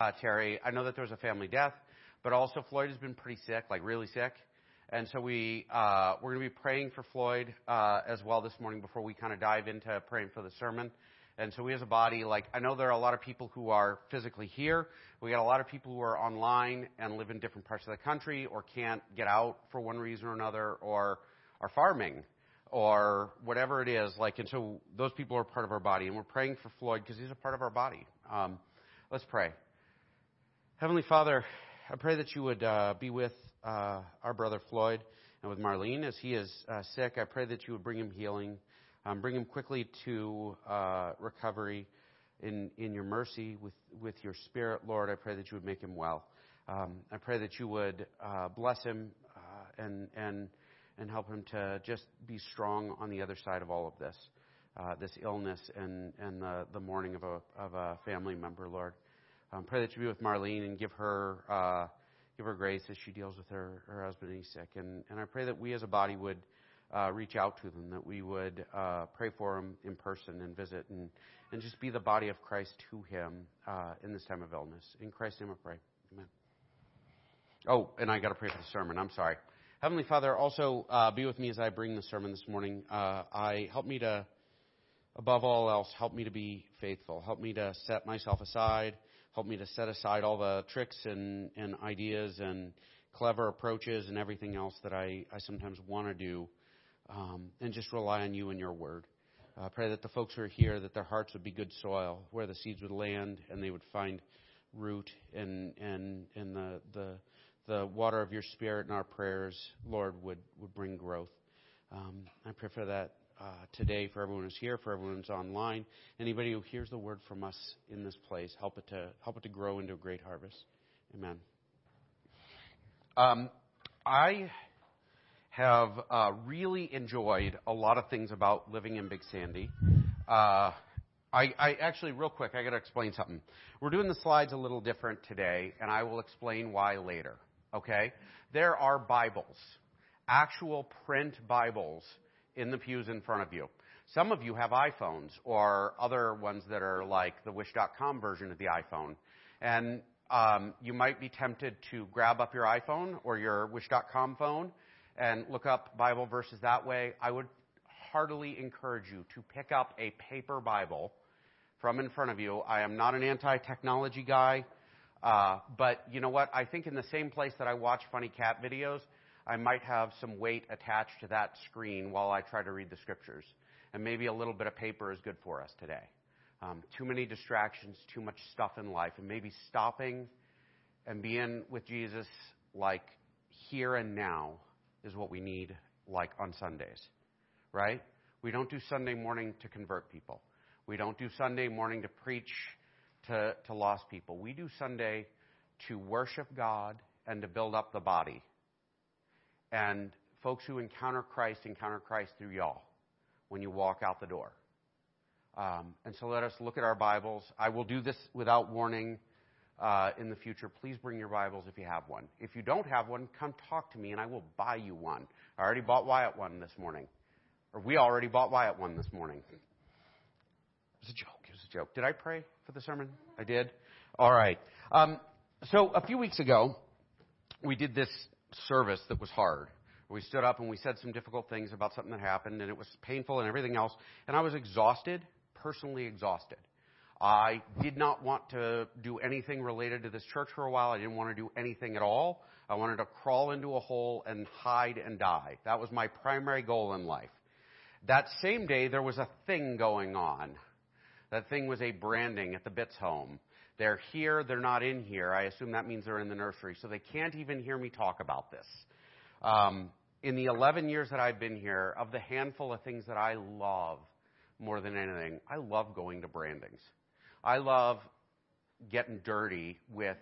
uh, Terry. I know that there was a family death, but also Floyd has been pretty sick, like really sick. And so we uh, we're going to be praying for Floyd uh, as well this morning before we kind of dive into praying for the sermon. And so we as a body, like I know there are a lot of people who are physically here. We got a lot of people who are online and live in different parts of the country or can't get out for one reason or another or are farming or whatever it is. Like, and so those people are part of our body, and we're praying for Floyd because he's a part of our body. Um, let's pray. Heavenly Father, I pray that you would uh, be with uh, our brother Floyd and with Marlene as he is uh, sick. I pray that you would bring him healing, um, bring him quickly to uh, recovery in in your mercy with with your Spirit, Lord. I pray that you would make him well. Um, I pray that you would uh, bless him uh, and and and help him to just be strong on the other side of all of this, this illness and, and the, the mourning of a, of a family member, Lord. Um, pray that you be with Marlene and give her, uh, give her grace as she deals with her, her husband and he's sick. And, and I pray that we as a body would uh, reach out to them, that we would uh, pray for him in person and visit and, and just be the body of Christ to him uh, in this time of illness. In Christ's name I pray. Amen. Oh, and I got to pray for the sermon. I'm sorry. Heavenly Father, also uh, be with me as I bring the sermon this morning. Uh, I help me to, above all else, help me to be faithful. Help me to set myself aside. Help me to set aside all the tricks and, and ideas and clever approaches and everything else that I, I sometimes want to do, um, and just rely on you and your word. I uh, pray that the folks who are here, that their hearts would be good soil, where the seeds would land, and they would find root and and and the the the water of your spirit in our prayers, Lord, would, would bring growth. Um, I pray for that uh, today for everyone who's here, for everyone who's online, anybody who hears the word from us in this place. Help it to help it to grow into a great harvest. Amen. Um, I have uh, really enjoyed a lot of things about living in Big Sandy. Uh, I, I, actually, real quick, I got to explain something. We're doing the slides a little different today, and I will explain why later okay? There are Bibles, actual print Bibles in the pews in front of you. Some of you have iPhones or other ones that are like the Wish.com version of the iPhone. And um, you might be tempted to grab up your iPhone or your Wish.com phone and look up Bible verses that way. I would heartily encourage you to pick up a paper Bible from in front of you. I am not an anti technology guy. Uh, but you know what? I think in the same place that I watch funny cat videos, I might have some weight attached to that screen while I try to read the scriptures. And maybe a little bit of paper is good for us today. Um, too many distractions, too much stuff in life, and maybe stopping and being with Jesus like here and now is what we need like on Sundays, right? We don't do Sunday morning to convert people. We don't do Sunday morning to preach to, to lost people. We do Sunday to worship God and to build up the body. And folks who encounter Christ encounter Christ through y'all when you walk out the door. Um, and so let us look at our Bibles. I will do this without warning uh, in the future. Please bring your Bibles if you have one. If you don't have one, come talk to me and I will buy you one. I already bought Wyatt one this morning. Or we already bought Wyatt one this morning. It was a joke. It was a joke. Did I pray? for the sermon? I did? All right. Um, so a few weeks ago, we did this service that was hard. We stood up and we said some difficult things about something that happened, and it was painful and everything else. And I was exhausted, personally exhausted. I did not want to do anything related to this church for a while. I didn't want to do anything at all. I wanted to crawl into a hole and hide and die. That was my primary goal in life. That same day, there was a thing going on. That thing was a branding at the Bitts home. They're here, they're not in here. I assume that means they're in the nursery. So they can't even hear me talk about this. Um, in the 11 years that I've been here, of the handful of things that I love more than anything, I love going to brandings. I love getting dirty with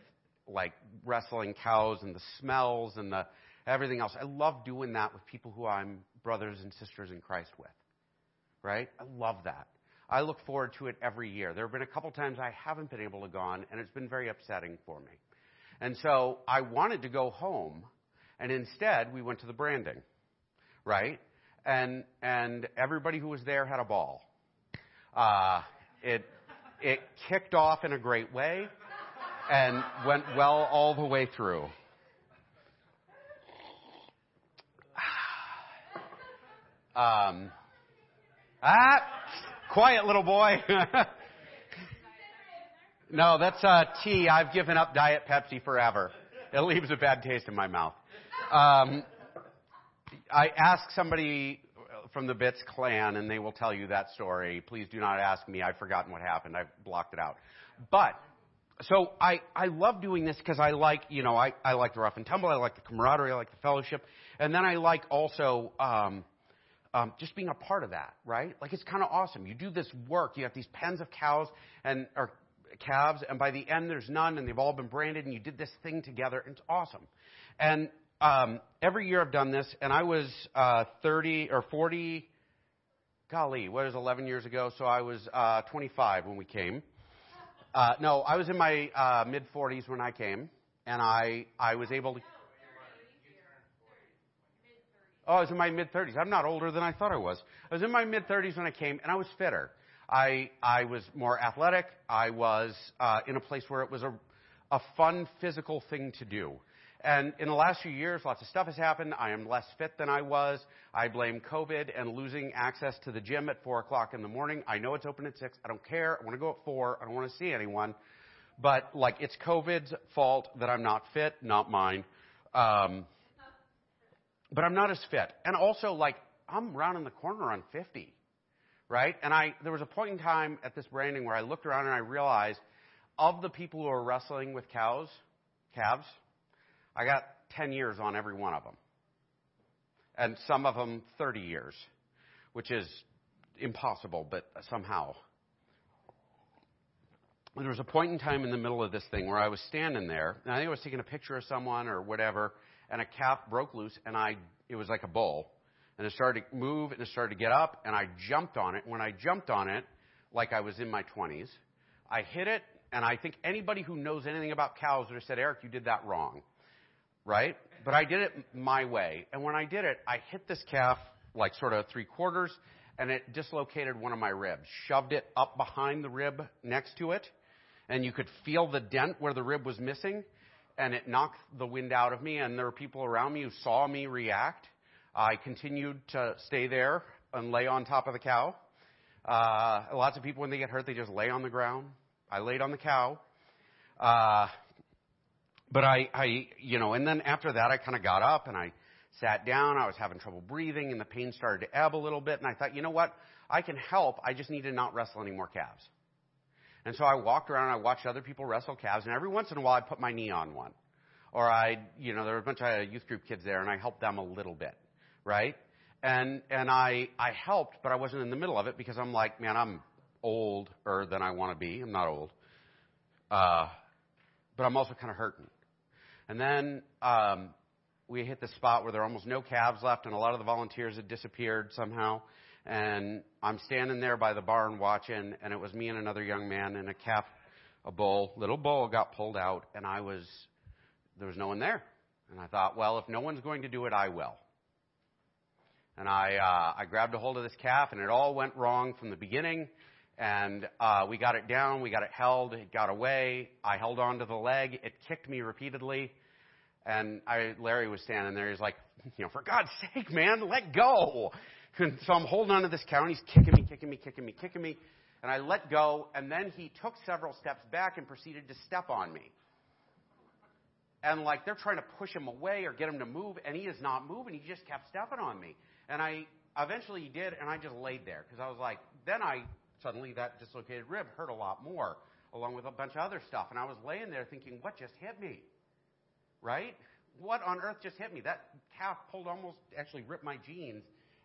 like wrestling cows and the smells and the everything else. I love doing that with people who I'm brothers and sisters in Christ with. Right? I love that. I look forward to it every year. There have been a couple times I haven't been able to go on, and it's been very upsetting for me. And so I wanted to go home, and instead we went to the branding, right? And and everybody who was there had a ball. Uh, it it kicked off in a great way. and went well all the way through. Um, ah, quiet little boy. no, that's uh, tea. I've given up Diet Pepsi forever. It leaves a bad taste in my mouth. Um, I asked somebody from the Bits clan, and they will tell you that story. Please do not ask me. I've forgotten what happened. I've blocked it out. But so I I love doing this because I like you know I I like the rough and tumble. I like the camaraderie. I like the fellowship, and then I like also. Um, um, just being a part of that, right? Like it's kind of awesome. You do this work. You have these pens of cows and or calves, and by the end there's none, and they've all been branded, and you did this thing together. And it's awesome. And um, every year I've done this, and I was uh, 30 or 40. Golly, what was 11 years ago? So I was uh, 25 when we came. Uh, no, I was in my uh, mid 40s when I came, and I I was able to. Oh, I was in my mid 30s. I'm not older than I thought I was. I was in my mid 30s when I came, and I was fitter. I I was more athletic. I was uh, in a place where it was a a fun physical thing to do. And in the last few years, lots of stuff has happened. I am less fit than I was. I blame COVID and losing access to the gym at four o'clock in the morning. I know it's open at six. I don't care. I want to go at four. I don't want to see anyone. But like, it's COVID's fault that I'm not fit, not mine. Um, but I'm not as fit. And also, like, I'm rounding the corner on 50, right? And I, there was a point in time at this branding where I looked around and I realized of the people who are wrestling with cows, calves, I got 10 years on every one of them. And some of them 30 years, which is impossible, but somehow. There was a point in time in the middle of this thing where I was standing there, and I think I was taking a picture of someone or whatever, and a calf broke loose, and I it was like a bull, and it started to move, and it started to get up, and I jumped on it. When I jumped on it, like I was in my 20s, I hit it, and I think anybody who knows anything about cows would have said, Eric, you did that wrong, right? But I did it my way, and when I did it, I hit this calf like sort of three quarters, and it dislocated one of my ribs, shoved it up behind the rib next to it, and you could feel the dent where the rib was missing and it knocked the wind out of me, and there were people around me who saw me react. I continued to stay there and lay on top of the cow. Uh, lots of people, when they get hurt, they just lay on the ground. I laid on the cow. Uh, but I, I, you know, and then after that, I kind of got up and I sat down. I was having trouble breathing, and the pain started to ebb a little bit. And I thought, you know what? I can help. I just need to not wrestle any more calves. And so I walked around and I watched other people wrestle calves, and every once in a while I put my knee on one. Or I, you know, there were a bunch of youth group kids there, and I helped them a little bit, right? And and I I helped, but I wasn't in the middle of it because I'm like, man, I'm older than I want to be. I'm not old, uh, but I'm also kind of hurting. And then um, we hit the spot where there are almost no calves left, and a lot of the volunteers had disappeared somehow and I'm standing there by the barn watching, and it was me and another young man, and a calf, a bull, little bull got pulled out, and I was, there was no one there. And I thought, well, if no one's going to do it, I will. And I, uh, I grabbed a hold of this calf, and it all went wrong from the beginning. And uh, we got it down, we got it held, it got away. I held on to the leg, it kicked me repeatedly. And I, Larry was standing there. He's like, you know, for God's sake, man, let go. So I'm holding on to this cow, and he's kicking me, kicking me, kicking me, kicking me. And I let go, and then he took several steps back and proceeded to step on me. And like they're trying to push him away or get him to move, and he is not moving. He just kept stepping on me. And I eventually he did, and I just laid there because I was like, then I suddenly that dislocated rib hurt a lot more, along with a bunch of other stuff. And I was laying there thinking, what just hit me? Right? What on earth just hit me? That calf pulled almost actually ripped my jeans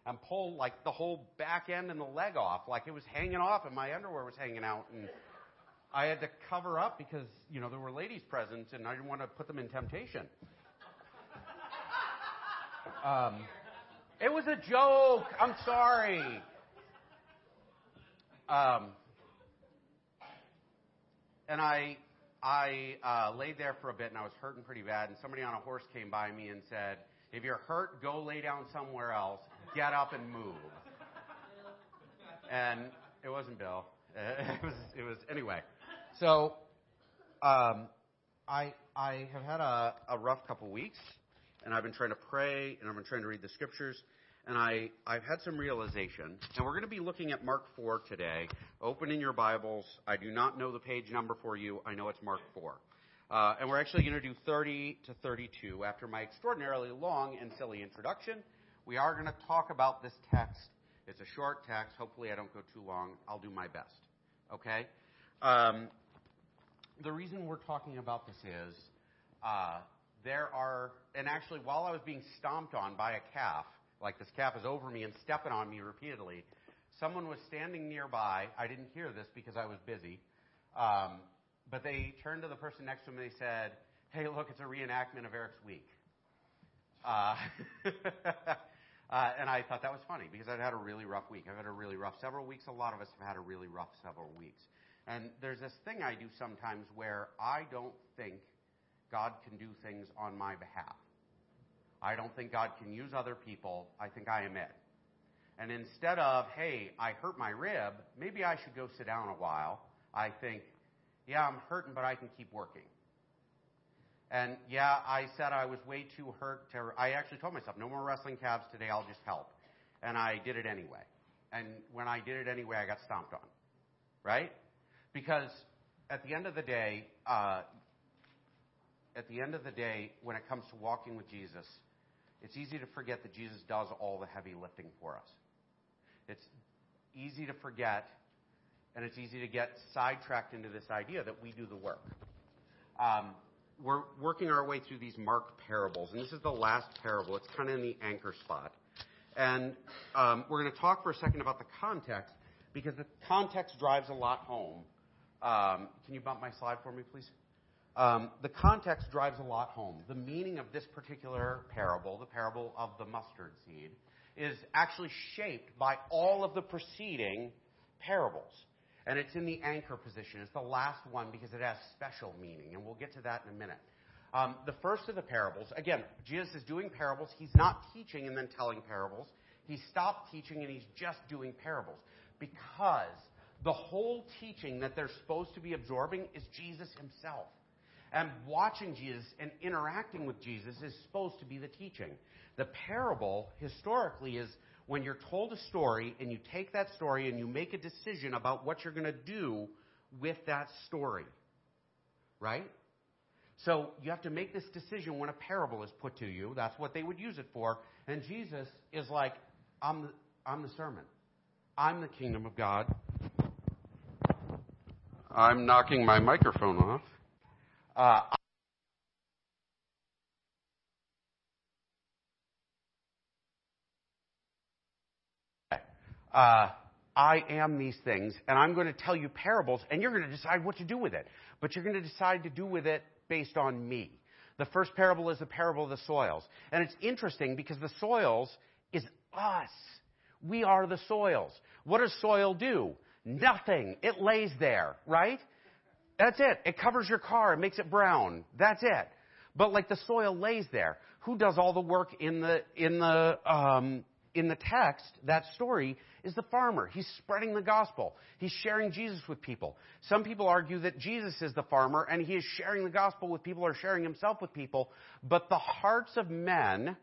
and pull like the whole back end and the leg off, like it was hanging off and my underwear was hanging out and I had to cover up because, you know, there were ladies present and I didn't want to put them in temptation. Um, it was a joke. I'm sorry. Um, and I, I uh, laid there for a bit and I was hurting pretty bad. And somebody on a horse came by me and said, "If you're hurt, go lay down somewhere else get up and move. And it wasn't Bill. It was, it was, anyway. So, um, I I have had a, a rough couple weeks, and I've been trying to pray, and I've been trying to read the scriptures, and I I've had some realization, and we're going to be looking at Mark four today. Open in your Bibles. I do not know the page number for you. I know it's Mark four. Uh, and we're actually going to do 30 to 32 after my extraordinarily long and silly introduction. We are going to talk about this text. It's a short text. Hopefully, I don't go too long. I'll do my best. Okay? Um, the reason we're talking about this is uh, there are, and actually, while I was being stomped on by a calf, like this calf is over me and stepping on me repeatedly, someone was standing nearby. I didn't hear this because I was busy. Um, but they turned to the person next to him and they said, Hey, look, it's a reenactment of Eric's week. Uh, uh, and I thought that was funny because I'd had a really rough week. I've had a really rough several weeks. A lot of us have had a really rough several weeks. And there's this thing I do sometimes where I don't think God can do things on my behalf. I don't think God can use other people. I think I am it. And instead of, hey, I hurt my rib, maybe I should go sit down a while, I think, yeah, I'm hurting, but I can keep working. And yeah, I said I was way too hurt to. I actually told myself, no more wrestling calves today, I'll just help. And I did it anyway. And when I did it anyway, I got stomped on. Right? Because at the end of the day, uh, at the end of the day, when it comes to walking with Jesus, it's easy to forget that Jesus does all the heavy lifting for us. It's easy to forget and it's easy to get sidetracked into this idea that we do the work. Um, we're working our way through these Mark parables, and this is the last parable. It's kind of in the anchor spot. And um, we're going to talk for a second about the context, because the context drives a lot home. Um, can you bump my slide for me, please? Um, the context drives a lot home. The meaning of this particular parable, the parable of the mustard seed, is actually shaped by all of the preceding parables and it's in the anchor position. It's the last one because it has special meaning, and we'll get to that in a minute. Um, the first of the parables, again, Jesus is doing parables. He's not teaching and then telling parables. He stopped teaching and he's just doing parables because the whole teaching that they're supposed to be absorbing is Jesus himself. And watching Jesus and interacting with Jesus is supposed to be the teaching. The parable, historically, is when you're told a story and you take that story and you make a decision about what you're going to do with that story. Right? So you have to make this decision when a parable is put to you. That's what they would use it for. And Jesus is like, I'm the, I'm the sermon. I'm the kingdom of God. I'm knocking my microphone off. Uh, uh, I am these things, and I'm going to tell you parables, and you're going to decide what to do with it. But you're going to decide to do with it based on me. The first parable is the parable of the soils. And it's interesting because the soils is us. We are the soils. What does soil do? Nothing. It lays there, right? That's it. It covers your car. It makes it brown. That's it. But like the soil lays there. Who does all the work in the, in the, um, in the text, that story, is the farmer. He's spreading the gospel. He's sharing Jesus with people. Some people argue that Jesus is the farmer and he is sharing the gospel with people or sharing himself with people. But the hearts of men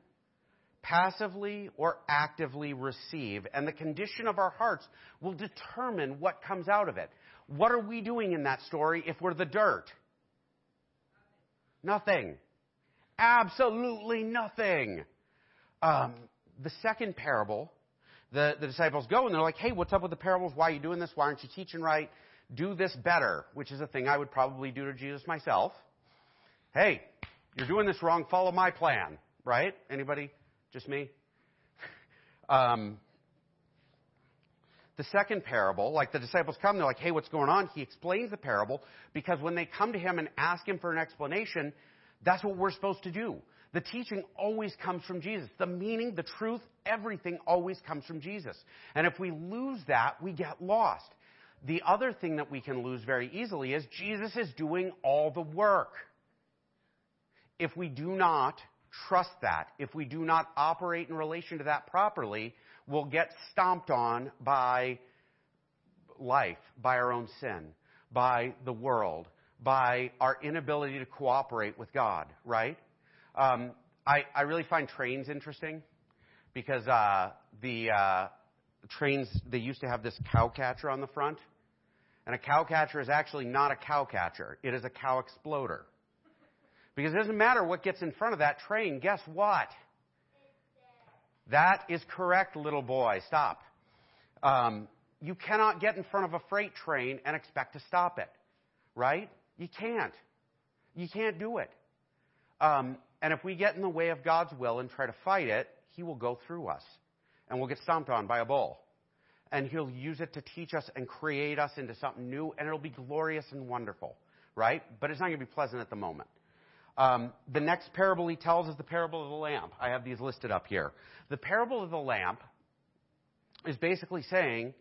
passively or actively receive, and the condition of our hearts will determine what comes out of it. What are we doing in that story if we're the dirt? Nothing. Absolutely nothing. Um, the second parable, the, the disciples go and they're like, hey, what's up with the parables? Why are you doing this? Why aren't you teaching right? Do this better, which is a thing I would probably do to Jesus myself. Hey, you're doing this wrong. Follow my plan, right? Anybody? Just me? um, the second parable, like the disciples come, they're like, hey, what's going on? He explains the parable because when they come to him and ask him for an explanation, that's what we're supposed to do. The teaching always comes from Jesus. The meaning, the truth, everything always comes from Jesus. And if we lose that, we get lost. The other thing that we can lose very easily is Jesus is doing all the work. If we do not trust that, if we do not operate in relation to that properly, we'll get stomped on by life, by our own sin, by the world, by our inability to cooperate with God, right? Um, I, I really find trains interesting because uh, the uh, trains, they used to have this cow catcher on the front. And a cow catcher is actually not a cow catcher. It is a cow exploder. Because it doesn't matter what gets in front of that train. Guess what? That is correct, little boy. Stop. Um, you cannot get in front of a freight train and expect to stop it. Right? You can't. You can't do it. Um, and if we get in the way of God's will and try to fight it, He will go through us. And we'll get stomped on by a bull and he'll use it to teach us and create us into something new, and it'll be glorious and wonderful, right? But it's not going to be pleasant at the moment. Um, the next parable he tells is the parable of the lamp. I have these listed up here. The parable of the lamp is basically saying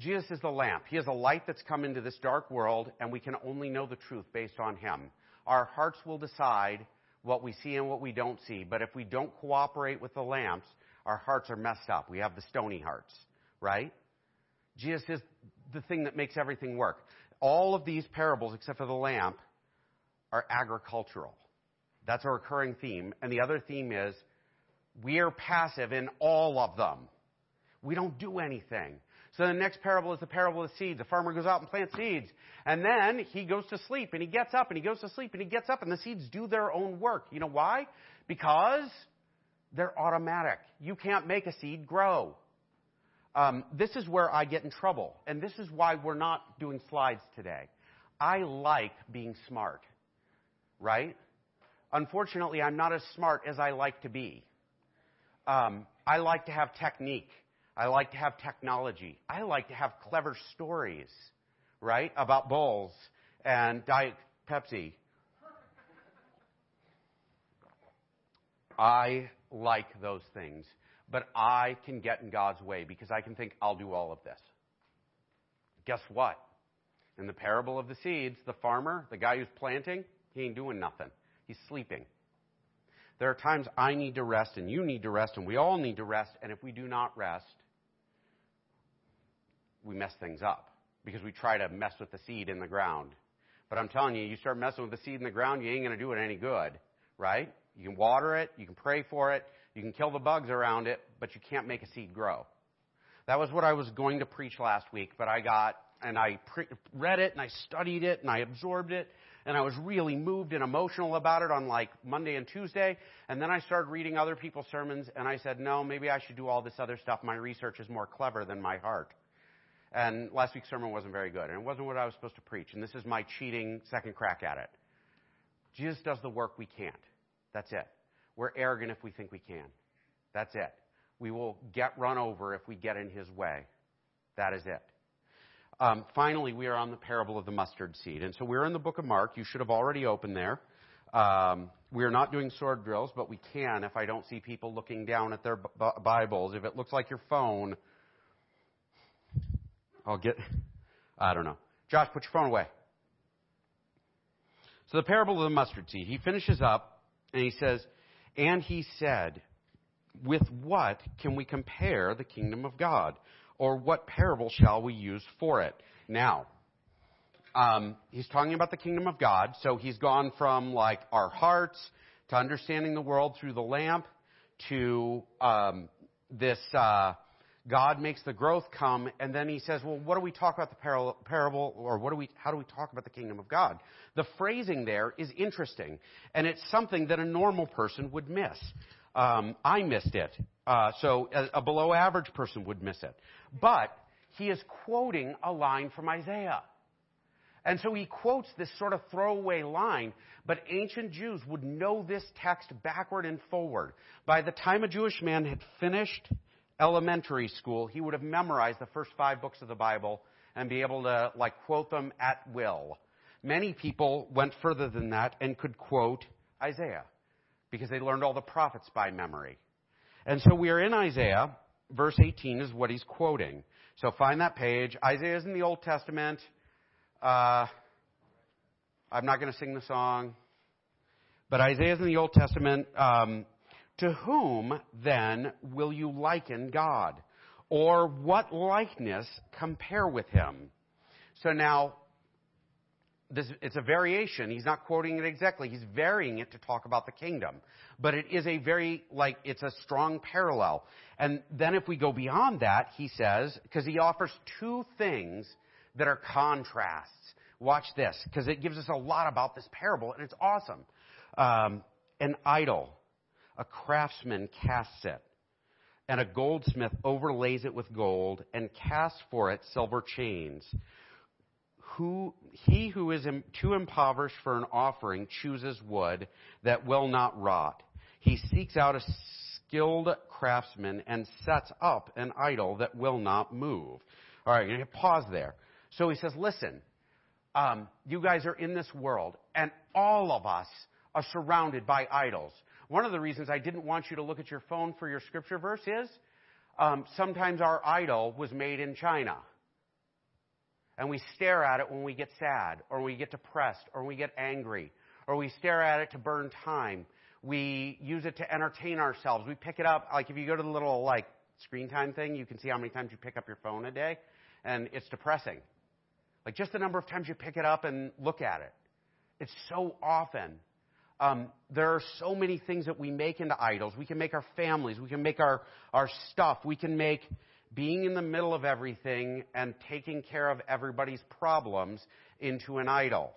Jesus is the lamp. He is a light that's come into this dark world, and we can only know the truth based on him. Our hearts will decide what we see and what we don't see, but if we don't cooperate with the lamps, our hearts are messed up. We have the stony hearts, right? Jesus is the thing that makes everything work. All of these parables, except for the lamp, are agricultural. That's a recurring theme. And the other theme is we are passive in all of them. We don't do anything. So the next parable is the parable of the seed. The farmer goes out and plants seeds. And then he goes to sleep and he gets up and he goes to sleep and he gets up and the seeds do their own work. You know why? Because they're automatic. You can't make a seed grow. Um, this is where I get in trouble, and this is why we're not doing slides today. I like being smart, right? Unfortunately, I'm not as smart as I like to be. Um, I like to have technique. I like to have technology. I like to have clever stories, right, about bulls and Diet Pepsi. I like those things but I can get in God's way because I can think, I'll do all of this. Guess what? In the parable of the seeds, the farmer, the guy who's planting, he ain't doing nothing. He's sleeping. There are times I need to rest and you need to rest and we all need to rest, and if we do not rest, we mess things up because we try to mess with the seed in the ground. But I'm telling you, you start messing with the seed in the ground, you ain't going to do it any good, right? You can water it, you can pray for it, you can kill the bugs around it, but you can't make a seed grow. That was what I was going to preach last week, but I got, and I pre- read it, and I studied it, and I absorbed it, and I was really moved and emotional about it on like Monday and Tuesday. And then I started reading other people's sermons, and I said, no, maybe I should do all this other stuff. My research is more clever than my heart. And last week's sermon wasn't very good, and it wasn't what I was supposed to preach. And this is my cheating second crack at it. Jesus does the work we can't. That's it. We're arrogant if we think we can. That's it. We will get run over if we get in his way. That is it. Um, finally, we are on the parable of the mustard seed. And so we're in the book of Mark. You should have already opened there. Um, we are not doing sword drills, but we can if I don't see people looking down at their b- Bibles. If it looks like your phone, I'll get, I don't know. Josh, put your phone away. So the parable of the mustard seed. He finishes up and he says, and he said, With what can we compare the kingdom of God? Or what parable shall we use for it? Now, um, he's talking about the kingdom of God, so he's gone from like our hearts to understanding the world through the lamp to um, this uh, God makes the growth come, and then he says, "Well, what do we talk about the parable, or what do we? How do we talk about the kingdom of God?" The phrasing there is interesting, and it's something that a normal person would miss. Um, I missed it, uh, so a, a below average person would miss it. But he is quoting a line from Isaiah. And so he quotes this sort of throwaway line, but ancient Jews would know this text backward and forward. By the time a Jewish man had finished elementary school, he would have memorized the first five books of the Bible and be able to like quote them at will. Many people went further than that and could quote Isaiah because they learned all the prophets by memory. And so we are in Isaiah. Verse 18 is what he's quoting. So find that page. Isaiah is in the Old Testament. Uh, I'm not going to sing the song. But Isaiah is in the Old Testament. Um, to whom then will you liken God? Or what likeness compare with him? So now, this, it's a variation. He's not quoting it exactly. He's varying it to talk about the kingdom. But it is a very, like, it's a strong parallel. And then if we go beyond that, he says, because he offers two things that are contrasts. Watch this, because it gives us a lot about this parable, and it's awesome. Um, an idol, a craftsman casts it, and a goldsmith overlays it with gold and casts for it silver chains who, he who is too impoverished for an offering chooses wood that will not rot. He seeks out a skilled craftsman and sets up an idol that will not move. All right, to pause there. So he says, listen, um, you guys are in this world, and all of us are surrounded by idols. One of the reasons I didn't want you to look at your phone for your scripture verse is um, sometimes our idol was made in China and we stare at it when we get sad, or we get depressed, or we get angry, or we stare at it to burn time. We use it to entertain ourselves. We pick it up, like if you go to the little like screen time thing, you can see how many times you pick up your phone a day, and it's depressing. Like just the number of times you pick it up and look at it. It's so often. Um, there are so many things that we make into idols. We can make our families. We can make our, our stuff. We can make being in the middle of everything and taking care of everybody's problems into an idol.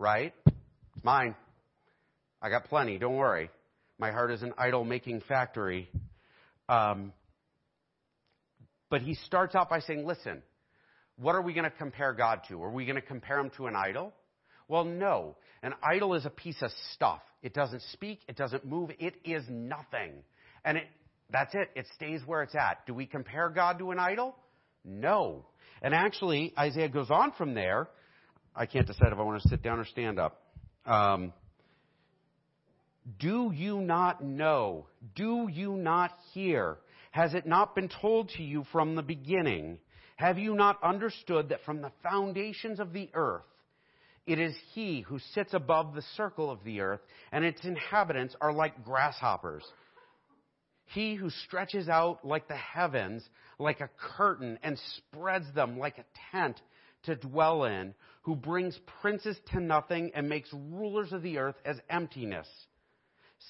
Right? Mine. I got plenty. Don't worry. My heart is an idol making factory. Um, but he starts out by saying, listen, what are we going to compare God to? Are we going to compare him to an idol? Well, no. An idol is a piece of stuff. It doesn't speak. It doesn't move. It is nothing. And it that's it. It stays where it's at. Do we compare God to an idol? No. And actually, Isaiah goes on from there. I can't decide if I want to sit down or stand up. Um, do you not know? Do you not hear? Has it not been told to you from the beginning? Have you not understood that from the foundations of the earth, it is he who sits above the circle of the earth, and its inhabitants are like grasshoppers. He who stretches out like the heavens, like a curtain, and spreads them like a tent to dwell in, who brings princes to nothing and makes rulers of the earth as emptiness.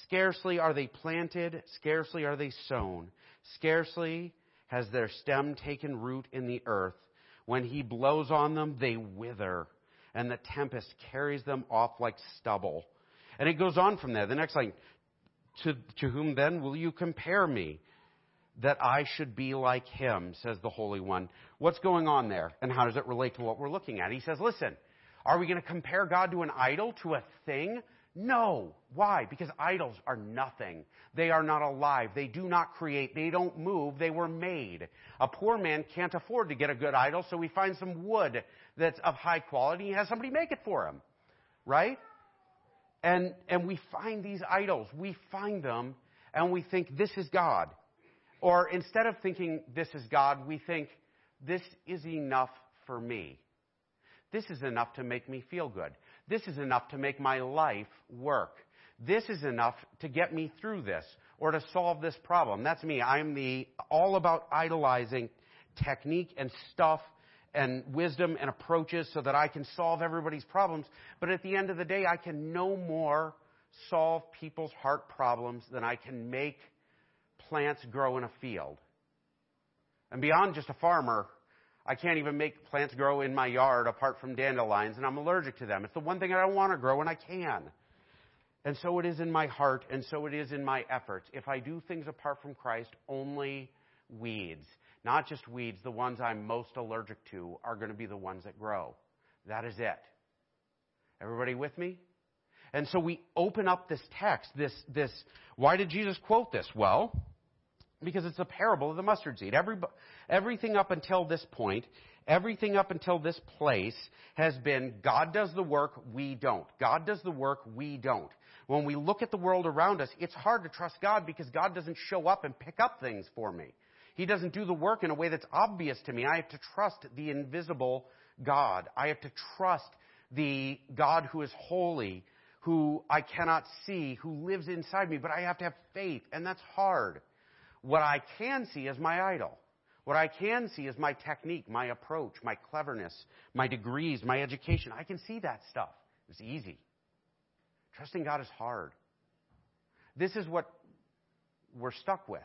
Scarcely are they planted, scarcely are they sown, scarcely has their stem taken root in the earth. When he blows on them, they wither, and the tempest carries them off like stubble. And it goes on from there. The next line, to, to whom then will you compare me? That I should be like him, says the Holy One. What's going on there? And how does it relate to what we're looking at? He says, listen, are we going to compare God to an idol, to a thing? No. Why? Because idols are nothing. They are not alive. They do not create. They don't move. They were made. A poor man can't afford to get a good idol, so he finds some wood that's of high quality. He has somebody make it for him. Right? And, and we find these idols. We find them and we think this is God. Or instead of thinking this is God, we think this is enough for me. This is enough to make me feel good. This is enough to make my life work. This is enough to get me through this or to solve this problem. That's me. I'm the all about idolizing technique and stuff and wisdom and approaches so that I can solve everybody's problems. But at the end of the day, I can no more solve people's heart problems than I can make plants grow in a field. And beyond just a farmer, I can't even make plants grow in my yard apart from dandelions, and I'm allergic to them. It's the one thing I don't want to grow, and I can. And so it is in my heart, and so it is in my efforts. If I do things apart from Christ, only weeds. Not just weeds, the ones I'm most allergic to are going to be the ones that grow. That is it. Everybody with me? And so we open up this text, this, this, why did Jesus quote this? Well, because it's a parable of the mustard seed. Every, everything up until this point, everything up until this place has been God does the work, we don't. God does the work, we don't. When we look at the world around us, it's hard to trust God because God doesn't show up and pick up things for me. He doesn't do the work in a way that's obvious to me. I have to trust the invisible God. I have to trust the God who is holy, who I cannot see, who lives inside me, but I have to have faith, and that's hard. What I can see is my idol. What I can see is my technique, my approach, my cleverness, my degrees, my education. I can see that stuff. It's easy. Trusting God is hard. This is what we're stuck with.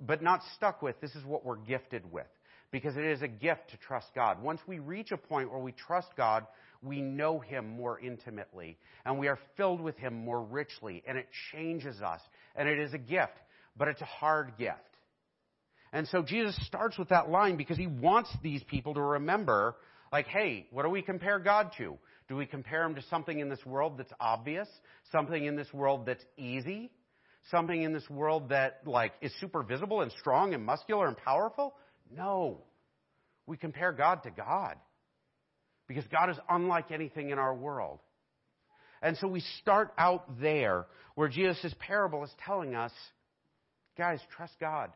But not stuck with, this is what we're gifted with. Because it is a gift to trust God. Once we reach a point where we trust God, we know Him more intimately. And we are filled with Him more richly. And it changes us. And it is a gift. But it's a hard gift. And so Jesus starts with that line because He wants these people to remember, like, hey, what do we compare God to? Do we compare Him to something in this world that's obvious? Something in this world that's easy? something in this world that like is super visible and strong and muscular and powerful? No. We compare God to God. Because God is unlike anything in our world. And so we start out there where Jesus' parable is telling us, guys, trust God.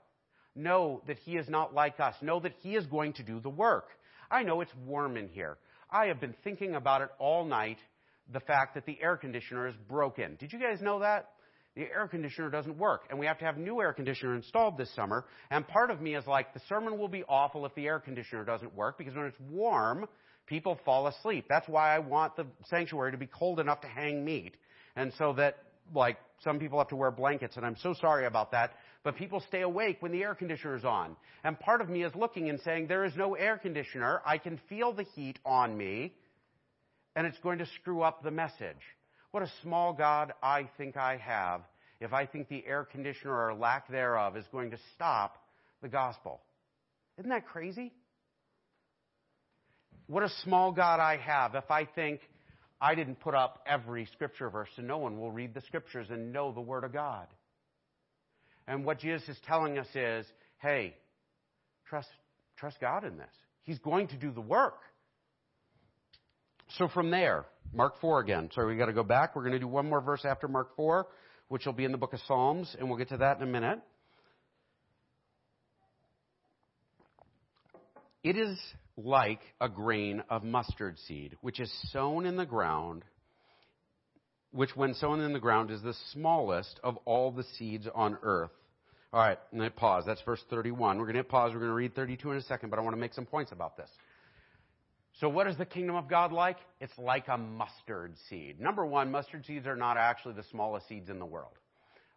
Know that He is not like us. Know that He is going to do the work. I know it's warm in here. I have been thinking about it all night, the fact that the air conditioner is broken. Did you guys know that? the air conditioner doesn't work. And we have to have new air conditioner installed this summer. And part of me is like, the sermon will be awful if the air conditioner doesn't work because when it's warm, people fall asleep. That's why I want the sanctuary to be cold enough to hang meat. And so that, like, some people have to wear blankets, and I'm so sorry about that. But people stay awake when the air conditioner is on. And part of me is looking and saying, there is no air conditioner. I can feel the heat on me, and it's going to screw up the message. What a small God I think I have if I think the air conditioner or lack thereof is going to stop the gospel. Isn't that crazy? What a small God I have if I think I didn't put up every scripture verse and no one will read the scriptures and know the Word of God. And what Jesus is telling us is hey, trust, trust God in this. He's going to do the work. So from there, Mark 4 again. Sorry, we got to go back. We're going to do one more verse after Mark 4, which will be in the book of Psalms, and we'll get to that in a minute. It is like a grain of mustard seed, which is sown in the ground, which when sown in the ground is the smallest of all the seeds on earth. All right, and then pause. That's verse 31. We're going to hit pause. We're going to read 32 in a second, but I want to make some points about this. So, what is the kingdom of God like? It's like a mustard seed. Number one, mustard seeds are not actually the smallest seeds in the world.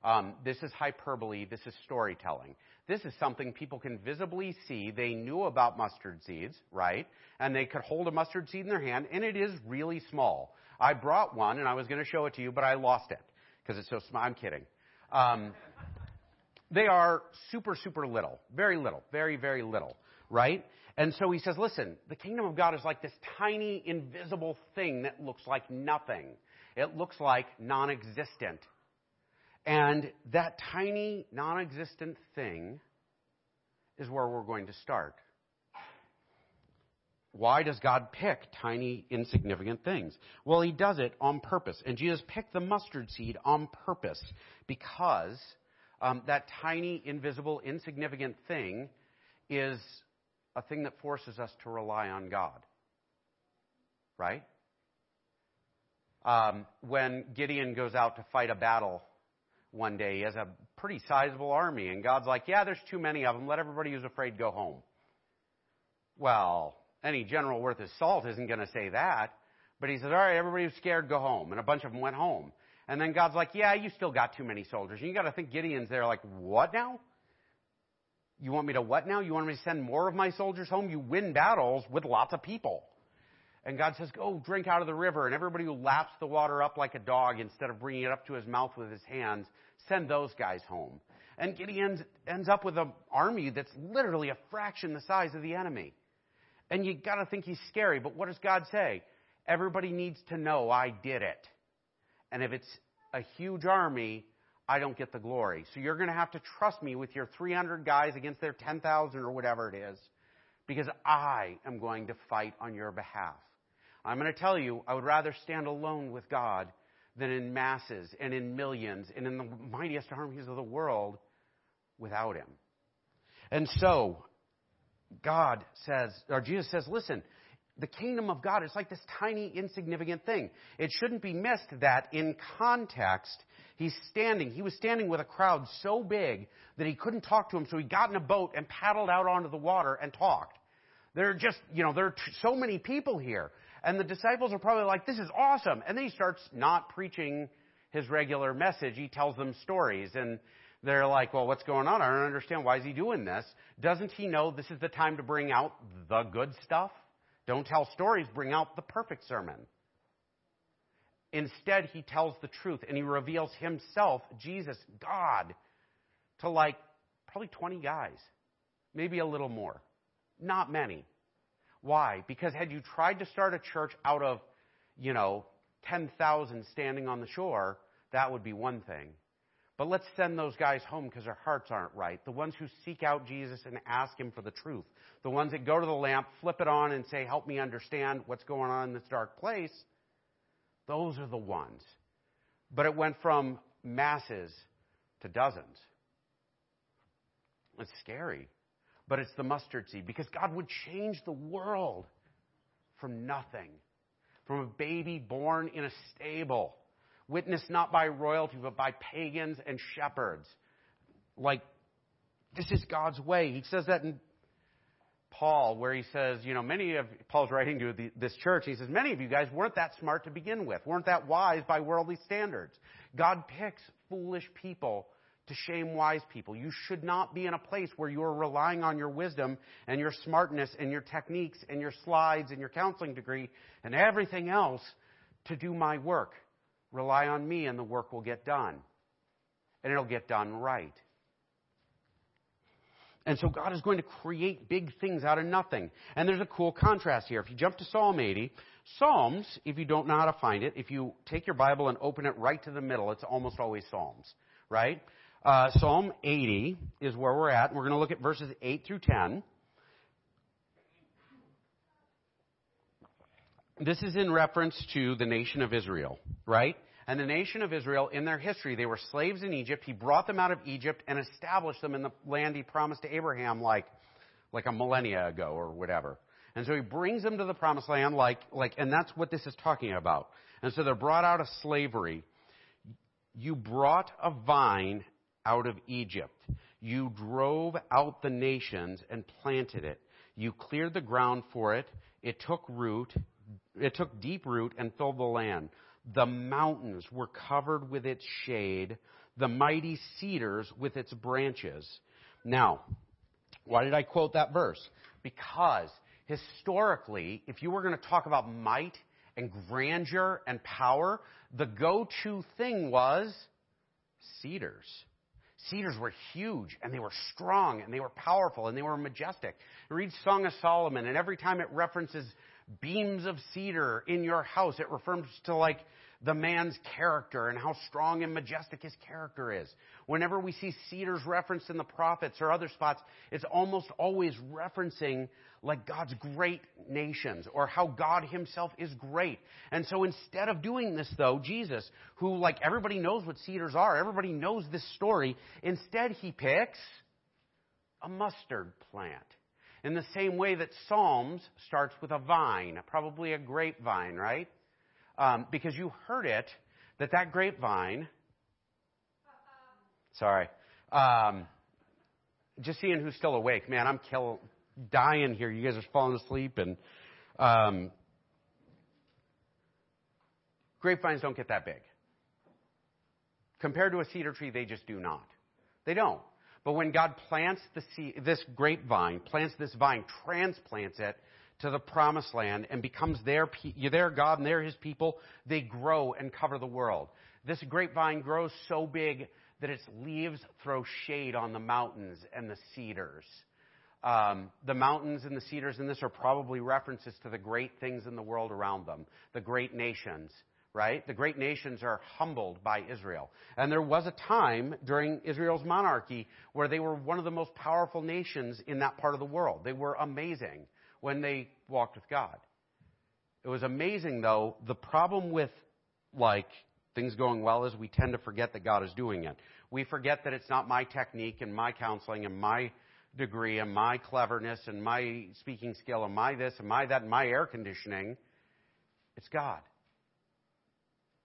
Um, this is hyperbole. This is storytelling. This is something people can visibly see. They knew about mustard seeds, right? And they could hold a mustard seed in their hand, and it is really small. I brought one, and I was going to show it to you, but I lost it because it's so small. I'm kidding. Um, they are super, super little, very little, very, very little, right? And so he says, listen, the kingdom of God is like this tiny, invisible thing that looks like nothing. It looks like non existent. And that tiny, non existent thing is where we're going to start. Why does God pick tiny, insignificant things? Well, He does it on purpose. And Jesus picked the mustard seed on purpose because um, that tiny, invisible, insignificant thing is a thing that forces us to rely on God. Right? Um, when Gideon goes out to fight a battle one day, he has a pretty sizable army, and God's like, Yeah, there's too many of them. Let everybody who's afraid go home. Well, any general worth his salt isn't going to say that. But he says, All right, everybody who's scared, go home. And a bunch of them went home. And then God's like, Yeah, you still got too many soldiers. And you got to think Gideon's there, like, What now? You want me to what now? You want me to send more of my soldiers home? You win battles with lots of people. And God says, Go drink out of the river. And everybody who laps the water up like a dog instead of bringing it up to his mouth with his hands, send those guys home. And Gideon ends up with an army that's literally a fraction the size of the enemy. And you got to think he's scary. But what does God say? Everybody needs to know I did it. And if it's a huge army, I don't get the glory. So you're going to have to trust me with your 300 guys against their 10,000 or whatever it is, because I am going to fight on your behalf. I'm going to tell you, I would rather stand alone with God than in masses and in millions and in the mightiest armies of the world without Him. And so, God says, or Jesus says, listen, the kingdom of God is like this tiny, insignificant thing. It shouldn't be missed that in context, he's standing. He was standing with a crowd so big that he couldn't talk to him, so he got in a boat and paddled out onto the water and talked. There are just, you know, there are t- so many people here. And the disciples are probably like, this is awesome. And then he starts not preaching his regular message. He tells them stories. And they're like, well, what's going on? I don't understand. Why is he doing this? Doesn't he know this is the time to bring out the good stuff? Don't tell stories, bring out the perfect sermon. Instead, he tells the truth and he reveals himself, Jesus, God, to like probably 20 guys, maybe a little more. Not many. Why? Because had you tried to start a church out of, you know, 10,000 standing on the shore, that would be one thing. But let's send those guys home because their hearts aren't right. The ones who seek out Jesus and ask Him for the truth. The ones that go to the lamp, flip it on, and say, Help me understand what's going on in this dark place. Those are the ones. But it went from masses to dozens. It's scary. But it's the mustard seed because God would change the world from nothing, from a baby born in a stable witnessed not by royalty, but by pagans and shepherds. Like, this is God's way. He says that in Paul, where he says, you know, many of, Paul's writing to the, this church, he says, many of you guys weren't that smart to begin with, weren't that wise by worldly standards. God picks foolish people to shame wise people. You should not be in a place where you are relying on your wisdom and your smartness and your techniques and your slides and your counseling degree and everything else to do my work. Rely on me and the work will get done. And it'll get done right. And so God is going to create big things out of nothing. And there's a cool contrast here. If you jump to Psalm 80, Psalms, if you don't know how to find it, if you take your Bible and open it right to the middle, it's almost always Psalms, right? Uh, Psalm 80 is where we're at. We're going to look at verses 8 through 10. This is in reference to the nation of Israel, right? And the nation of Israel, in their history, they were slaves in Egypt. He brought them out of Egypt and established them in the land he promised to Abraham like, like a millennia ago or whatever. And so he brings them to the promised land like, like, and that's what this is talking about. And so they're brought out of slavery. You brought a vine out of Egypt. You drove out the nations and planted it. You cleared the ground for it. It took root it took deep root and filled the land. The mountains were covered with its shade, the mighty cedars with its branches. Now, why did I quote that verse? Because historically, if you were going to talk about might and grandeur and power, the go to thing was cedars. Cedars were huge and they were strong and they were powerful and they were majestic. Read Song of Solomon, and every time it references beams of cedar in your house. It refers to like the man's character and how strong and majestic his character is. Whenever we see cedars referenced in the prophets or other spots, it's almost always referencing like God's great nations or how God himself is great. And so instead of doing this though, Jesus, who like everybody knows what cedars are, everybody knows this story, instead he picks a mustard plant in the same way that Psalms starts with a vine, probably a grapevine, right? Um, because you heard it, that that grapevine, sorry, um, just seeing who's still awake, man, I'm kill, dying here. You guys are falling asleep, and um, grapevines don't get that big. Compared to a cedar tree, they just do not. They don't. But when God plants the this grapevine, plants this vine, transplants it to the promised land and becomes their, their God and they're his people, they grow and cover the world. This grapevine grows so big that its leaves throw shade on the mountains and the cedars. Um, the mountains and the cedars in this are probably references to the great things in the world around them, the great nations right? The great nations are humbled by Israel. And there was a time during Israel's monarchy where they were one of the most powerful nations in that part of the world. They were amazing when they walked with God. It was amazing though. The problem with like things going well is we tend to forget that God is doing it. We forget that it's not my technique and my counseling and my degree and my cleverness and my speaking skill and my this and my that and my air conditioning. It's God.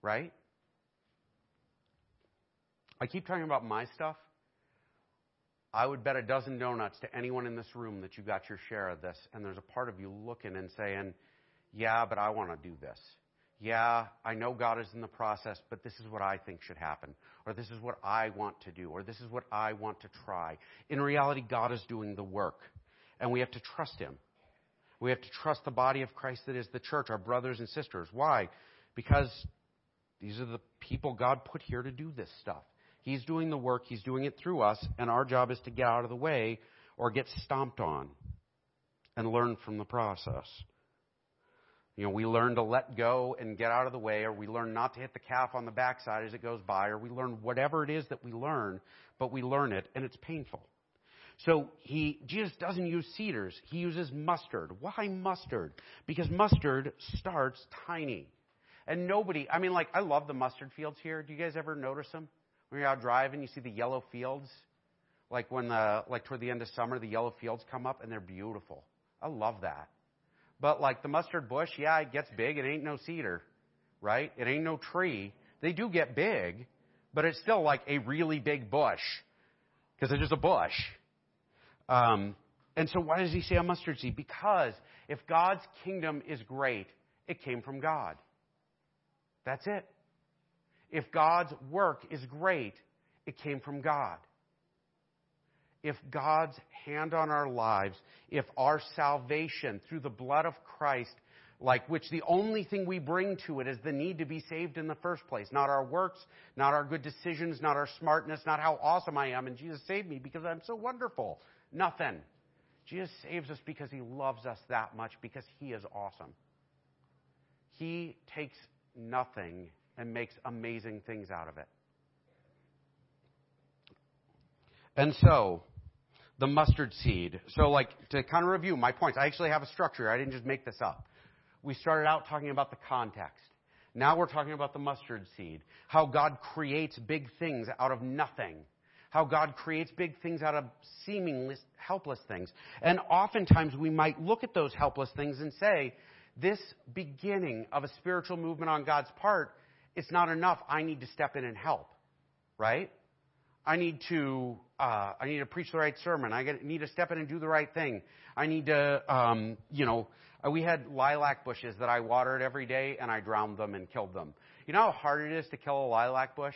Right? I keep talking about my stuff. I would bet a dozen donuts to anyone in this room that you got your share of this, and there's a part of you looking and saying, Yeah, but I want to do this. Yeah, I know God is in the process, but this is what I think should happen, or this is what I want to do, or this is what I want to try. In reality, God is doing the work, and we have to trust Him. We have to trust the body of Christ that is the church, our brothers and sisters. Why? Because these are the people God put here to do this stuff. He's doing the work, He's doing it through us, and our job is to get out of the way or get stomped on and learn from the process. You know, we learn to let go and get out of the way, or we learn not to hit the calf on the backside as it goes by, or we learn whatever it is that we learn, but we learn it, and it's painful. So he, Jesus doesn't use cedars. He uses mustard. Why mustard? Because mustard starts tiny. And nobody, I mean, like, I love the mustard fields here. Do you guys ever notice them? When you're out driving, you see the yellow fields. Like when the, like toward the end of summer, the yellow fields come up and they're beautiful. I love that. But like the mustard bush, yeah, it gets big. It ain't no cedar, right? It ain't no tree. They do get big, but it's still like a really big bush because it's just a bush. Um, and so why does he say a mustard seed? Because if God's kingdom is great, it came from God. That's it. If God's work is great, it came from God. If God's hand on our lives, if our salvation through the blood of Christ, like which the only thing we bring to it is the need to be saved in the first place, not our works, not our good decisions, not our smartness, not how awesome I am, and Jesus saved me because I'm so wonderful. Nothing. Jesus saves us because he loves us that much, because he is awesome. He takes nothing and makes amazing things out of it. And so, the mustard seed. So, like, to kind of review my points, I actually have a structure. I didn't just make this up. We started out talking about the context. Now we're talking about the mustard seed. How God creates big things out of nothing. How God creates big things out of seemingly helpless things. And oftentimes we might look at those helpless things and say, this beginning of a spiritual movement on God's part it's not enough. I need to step in and help, right? I need to uh, I need to preach the right sermon. I need to step in and do the right thing. I need to um, you know uh, we had lilac bushes that I watered every day and I drowned them and killed them. You know how hard it is to kill a lilac bush?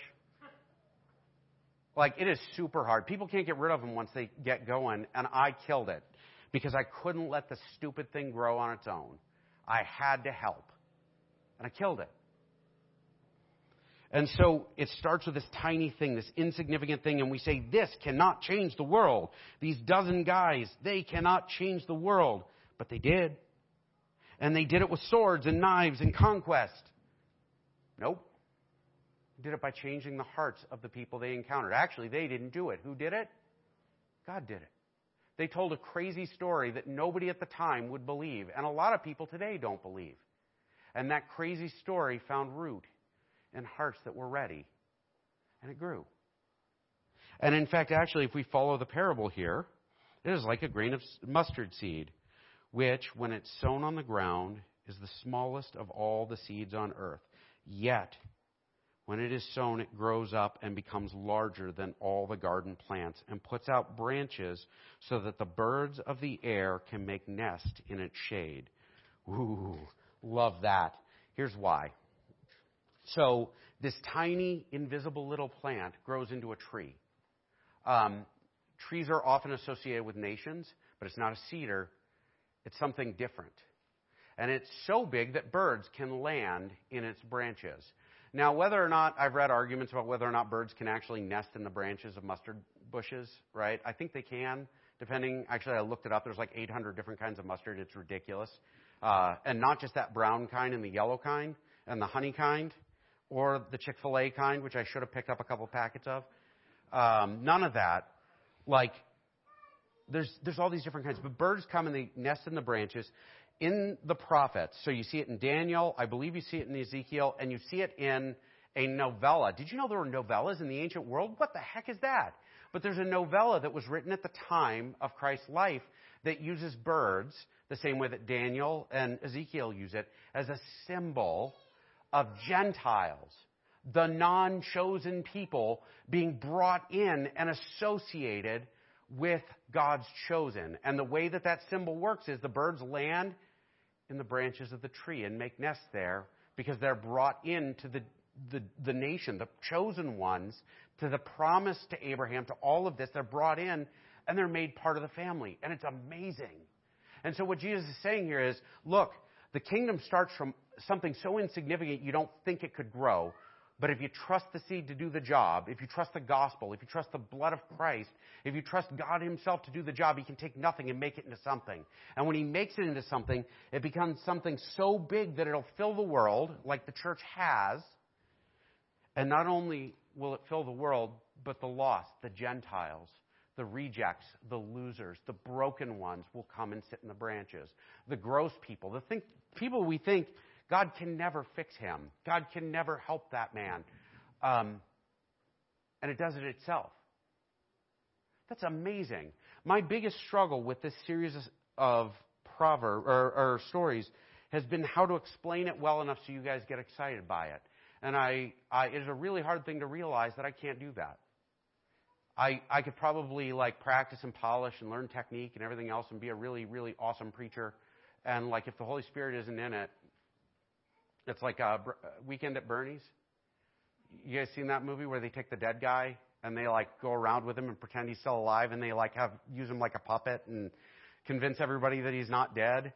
Like it is super hard. People can't get rid of them once they get going, and I killed it because I couldn't let the stupid thing grow on its own. I had to help, and I killed it. And so it starts with this tiny thing, this insignificant thing, and we say, this cannot change the world. These dozen guys, they cannot change the world. But they did. And they did it with swords and knives and conquest. Nope. They did it by changing the hearts of the people they encountered. Actually, they didn't do it. Who did it? God did it. They told a crazy story that nobody at the time would believe, and a lot of people today don't believe. And that crazy story found root and hearts that were ready. And it grew. And in fact, actually, if we follow the parable here, it is like a grain of mustard seed, which, when it's sown on the ground, is the smallest of all the seeds on earth. Yet, when it is sown, it grows up and becomes larger than all the garden plants and puts out branches so that the birds of the air can make nest in its shade. Ooh, love that. Here's why. So this tiny, invisible little plant grows into a tree. Um, trees are often associated with nations, but it's not a cedar. It's something different. And it's so big that birds can land in its branches. Now, whether or not I've read arguments about whether or not birds can actually nest in the branches of mustard bushes, right? I think they can, depending. Actually, I looked it up. There's like 800 different kinds of mustard. It's ridiculous. Uh, and not just that brown kind and the yellow kind and the honey kind or the Chick fil A kind, which I should have picked up a couple packets of. Um, none of that. Like, there's, there's all these different kinds. But birds come and they nest in the branches. In the prophets, so you see it in Daniel, I believe you see it in Ezekiel, and you see it in a novella. Did you know there were novellas in the ancient world? What the heck is that? But there's a novella that was written at the time of Christ's life that uses birds, the same way that Daniel and Ezekiel use it, as a symbol of Gentiles, the non chosen people being brought in and associated with God's chosen. And the way that that symbol works is the birds land in the branches of the tree and make nests there because they're brought into the, the, the nation, the chosen ones, to the promise to Abraham, to all of this. They're brought in and they're made part of the family. And it's amazing. And so what Jesus is saying here is, look, the kingdom starts from something so insignificant you don't think it could grow. But if you trust the seed to do the job, if you trust the gospel, if you trust the blood of Christ, if you trust God Himself to do the job, He can take nothing and make it into something. And when He makes it into something, it becomes something so big that it'll fill the world, like the church has. And not only will it fill the world, but the lost, the Gentiles, the rejects, the losers, the broken ones will come and sit in the branches. The gross people, the think, people we think God can never fix him. God can never help that man. Um, and it does it itself. That's amazing. My biggest struggle with this series of proverbs or, or stories has been how to explain it well enough so you guys get excited by it. And I, I, it is a really hard thing to realize that I can't do that. I, I could probably like practice and polish and learn technique and everything else and be a really, really awesome preacher. And like if the Holy Spirit isn't in it, it's like a weekend at Bernie's. You guys seen that movie where they take the dead guy and they like go around with him and pretend he's still alive and they like have use him like a puppet and convince everybody that he's not dead.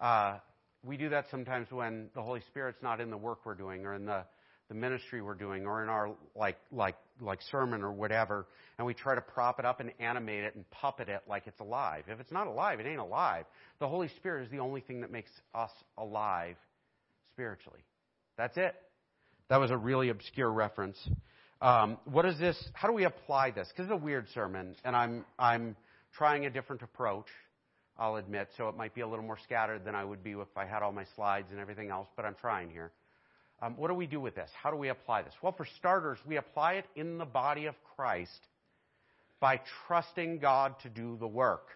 Uh, we do that sometimes when the Holy Spirit's not in the work we're doing or in the the ministry we're doing or in our like like like sermon or whatever and we try to prop it up and animate it and puppet it like it's alive. If it's not alive it ain't alive. The holy spirit is the only thing that makes us alive spiritually. That's it. That was a really obscure reference. Um, what is this? How do we apply this? Because it's a weird sermon and i'm i'm trying a different approach i'll admit so it might be a little more scattered than i would be if i had all my slides and everything else but i'm trying here Um, what do we do with this? How do we apply this? Well, for starters, we apply it in the body of Christ by trusting God to do the work.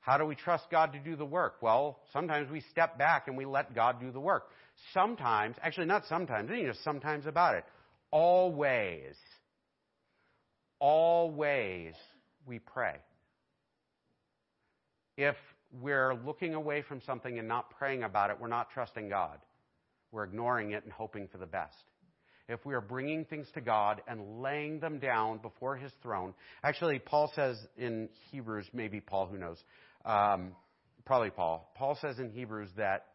How do we trust God to do the work? Well, sometimes we step back and we let God do the work. Sometimes, actually not sometimes, you know, sometimes about it. Always, always we pray. If we're looking away from something and not praying about it, we're not trusting God. We're ignoring it and hoping for the best. If we are bringing things to God and laying them down before His throne, actually, Paul says in Hebrews, maybe Paul, who knows, um, probably Paul. Paul says in Hebrews that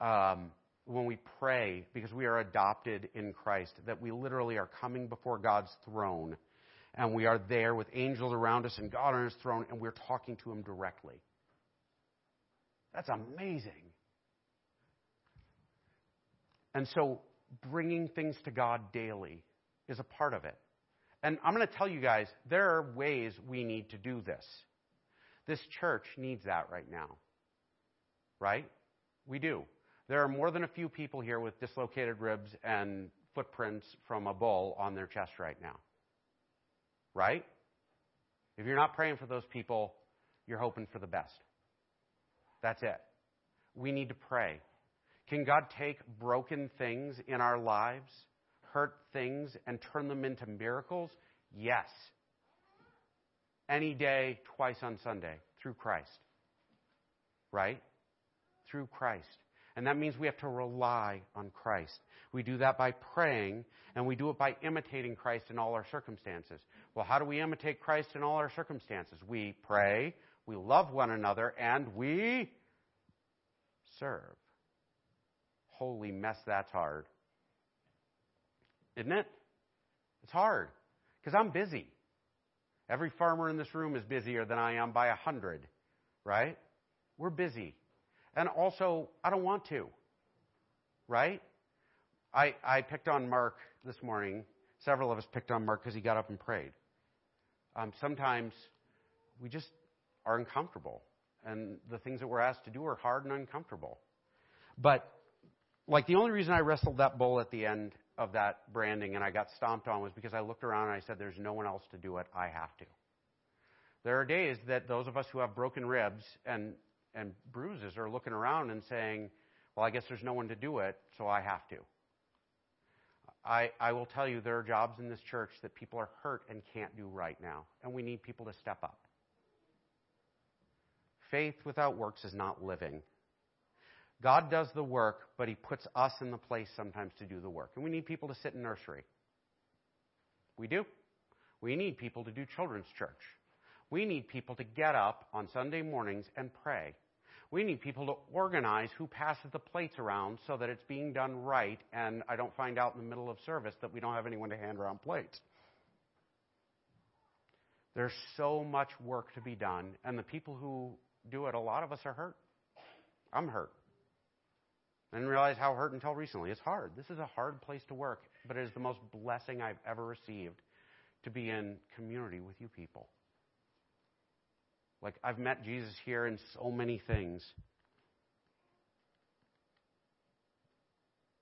um, when we pray, because we are adopted in Christ, that we literally are coming before God's throne, and we are there with angels around us and God on His throne, and we're talking to Him directly. That's amazing. And so bringing things to God daily is a part of it. And I'm going to tell you guys, there are ways we need to do this. This church needs that right now. Right? We do. There are more than a few people here with dislocated ribs and footprints from a bull on their chest right now. Right? If you're not praying for those people, you're hoping for the best. That's it. We need to pray. Can God take broken things in our lives, hurt things, and turn them into miracles? Yes. Any day, twice on Sunday, through Christ. Right? Through Christ. And that means we have to rely on Christ. We do that by praying, and we do it by imitating Christ in all our circumstances. Well, how do we imitate Christ in all our circumstances? We pray, we love one another, and we serve holy mess, that's hard. Isn't it? It's hard because I'm busy. Every farmer in this room is busier than I am by a hundred, right? We're busy. And also, I don't want to, right? I, I picked on Mark this morning. Several of us picked on Mark because he got up and prayed. Um, sometimes we just are uncomfortable, and the things that we're asked to do are hard and uncomfortable. But like the only reason I wrestled that bull at the end of that branding and I got stomped on was because I looked around and I said, There's no one else to do it. I have to. There are days that those of us who have broken ribs and, and bruises are looking around and saying, Well, I guess there's no one to do it, so I have to. I, I will tell you, there are jobs in this church that people are hurt and can't do right now, and we need people to step up. Faith without works is not living. God does the work, but He puts us in the place sometimes to do the work. And we need people to sit in nursery. We do. We need people to do children's church. We need people to get up on Sunday mornings and pray. We need people to organize who passes the plates around so that it's being done right and I don't find out in the middle of service that we don't have anyone to hand around plates. There's so much work to be done, and the people who do it, a lot of us are hurt. I'm hurt. I didn't realize how hurt until recently. It's hard. This is a hard place to work, but it is the most blessing I've ever received to be in community with you people. Like, I've met Jesus here in so many things.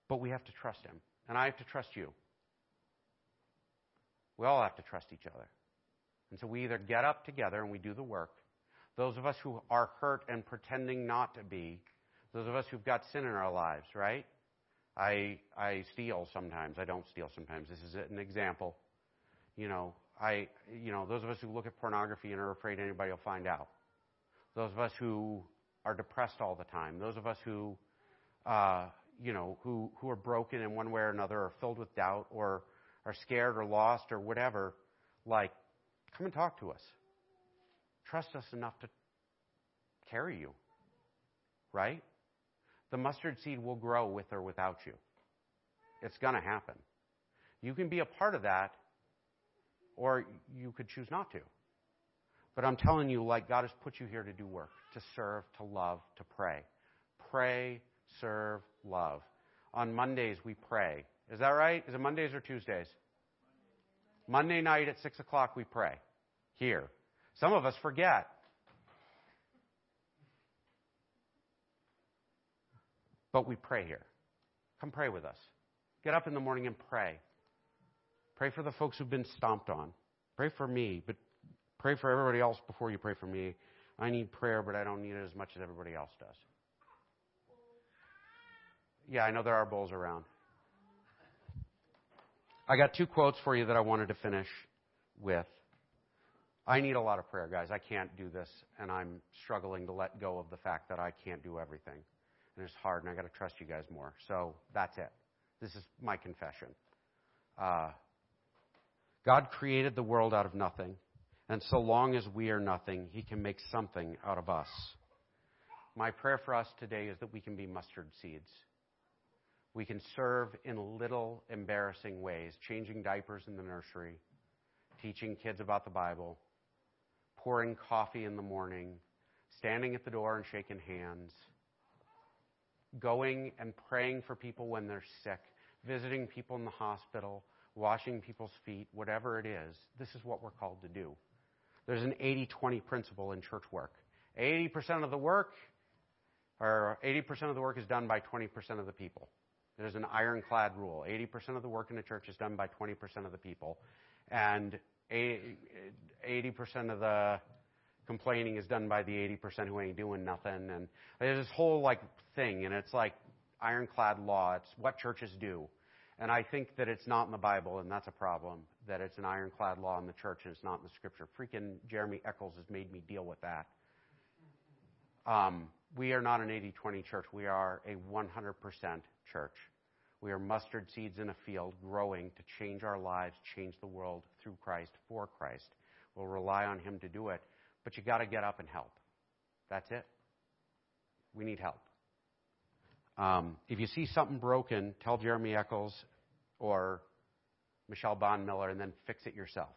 But we have to trust him. And I have to trust you. We all have to trust each other. And so we either get up together and we do the work. Those of us who are hurt and pretending not to be, those of us who've got sin in our lives, right? I, I steal sometimes. I don't steal sometimes. This is an example. You know, I, you know, those of us who look at pornography and are afraid anybody will find out. Those of us who are depressed all the time. Those of us who, uh, you know, who, who are broken in one way or another or filled with doubt or are scared or lost or whatever. Like, come and talk to us. Trust us enough to carry you. Right? The mustard seed will grow with or without you. It's going to happen. You can be a part of that or you could choose not to. But I'm telling you, like, God has put you here to do work, to serve, to love, to pray. Pray, serve, love. On Mondays, we pray. Is that right? Is it Mondays or Tuesdays? Monday night at 6 o'clock, we pray. Here. Some of us forget. But we pray here. Come pray with us. Get up in the morning and pray. Pray for the folks who've been stomped on. Pray for me, but pray for everybody else before you pray for me. I need prayer, but I don't need it as much as everybody else does. Yeah, I know there are bowls around. I got two quotes for you that I wanted to finish with. I need a lot of prayer, guys. I can't do this, and I'm struggling to let go of the fact that I can't do everything. And it's hard, and I got to trust you guys more. So that's it. This is my confession. Uh, God created the world out of nothing, and so long as we are nothing, He can make something out of us. My prayer for us today is that we can be mustard seeds. We can serve in little embarrassing ways, changing diapers in the nursery, teaching kids about the Bible, pouring coffee in the morning, standing at the door and shaking hands, going and praying for people when they're sick, visiting people in the hospital, washing people's feet, whatever it is, this is what we're called to do. There's an 80 20 principle in church work. 80% of the work, or 80% of the work is done by 20% of the people. There's an ironclad rule. 80% of the work in a church is done by 20% of the people. And 80% of the complaining is done by the 80% who ain't doing nothing. And there's this whole like thing, and it's like ironclad law. It's what churches do. And I think that it's not in the Bible, and that's a problem, that it's an ironclad law in the church and it's not in the scripture. Freaking Jeremy Eccles has made me deal with that. Um, we are not an 80 20 church. We are a 100% church. We are mustard seeds in a field growing to change our lives, change the world through Christ, for Christ. We'll rely on Him to do it, but you got to get up and help. That's it. We need help. Um, if you see something broken, tell Jeremy Eccles or Michelle Bond Miller and then fix it yourself.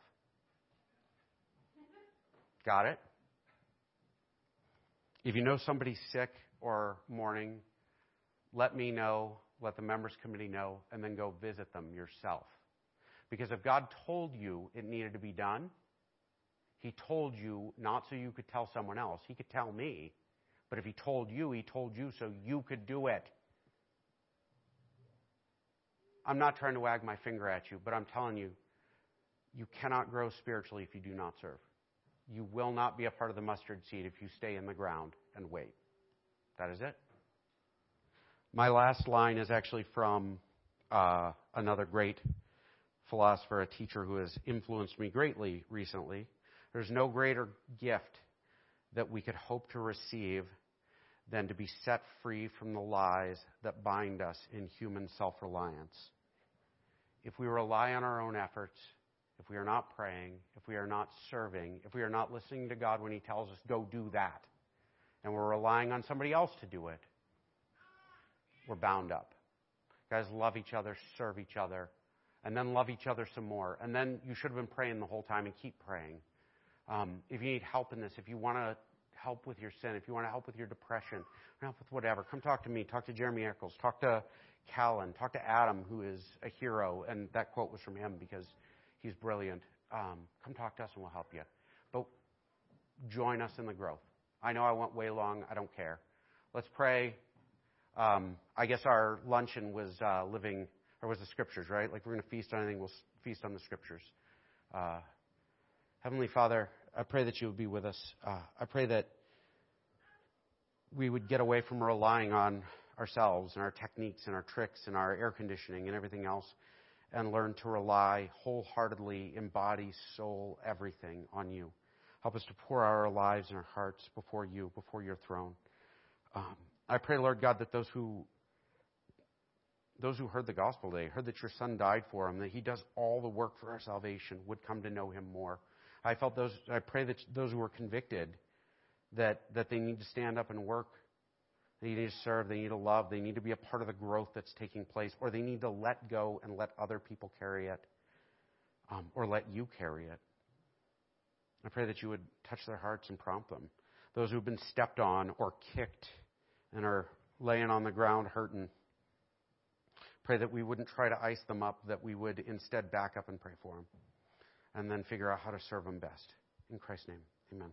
Got it? If you know somebody's sick or mourning, let me know, let the members committee know, and then go visit them yourself. Because if God told you it needed to be done, He told you not so you could tell someone else. He could tell me. But if he told you, he told you so you could do it. I'm not trying to wag my finger at you, but I'm telling you, you cannot grow spiritually if you do not serve. You will not be a part of the mustard seed if you stay in the ground and wait. That is it. My last line is actually from uh, another great philosopher, a teacher who has influenced me greatly recently. There's no greater gift that we could hope to receive than to be set free from the lies that bind us in human self reliance. If we rely on our own efforts, if we are not praying, if we are not serving, if we are not listening to God when He tells us, go do that, and we're relying on somebody else to do it, we're bound up. Guys, love each other, serve each other, and then love each other some more. And then you should have been praying the whole time and keep praying. Um, if you need help in this, if you want to help with your sin, if you want to help with your depression, help with whatever, come talk to me. Talk to Jeremy Eccles. Talk to Callan. Talk to Adam, who is a hero. And that quote was from him because he's brilliant. Um, come talk to us and we'll help you. But join us in the growth. I know I went way long. I don't care. Let's pray. Um, I guess our luncheon was uh, living, or was the scriptures, right? Like we're going to feast on anything, we'll feast on the scriptures. Uh, Heavenly Father, I pray that you would be with us. Uh, I pray that we would get away from relying on ourselves and our techniques and our tricks and our air conditioning and everything else and learn to rely wholeheartedly in body, soul, everything on you. Help us to pour our lives and our hearts before you, before your throne. Um, I pray, Lord God, that those who those who heard the gospel today, heard that your son died for them, that he does all the work for our salvation, would come to know him more. I felt those, I pray that those who were convicted, that, that they need to stand up and work. They need to serve. They need to love. They need to be a part of the growth that's taking place. Or they need to let go and let other people carry it. Um, or let you carry it. I pray that you would touch their hearts and prompt them. Those who've been stepped on or kicked and are laying on the ground hurting. Pray that we wouldn't try to ice them up, that we would instead back up and pray for them and then figure out how to serve them best. In Christ's name, amen.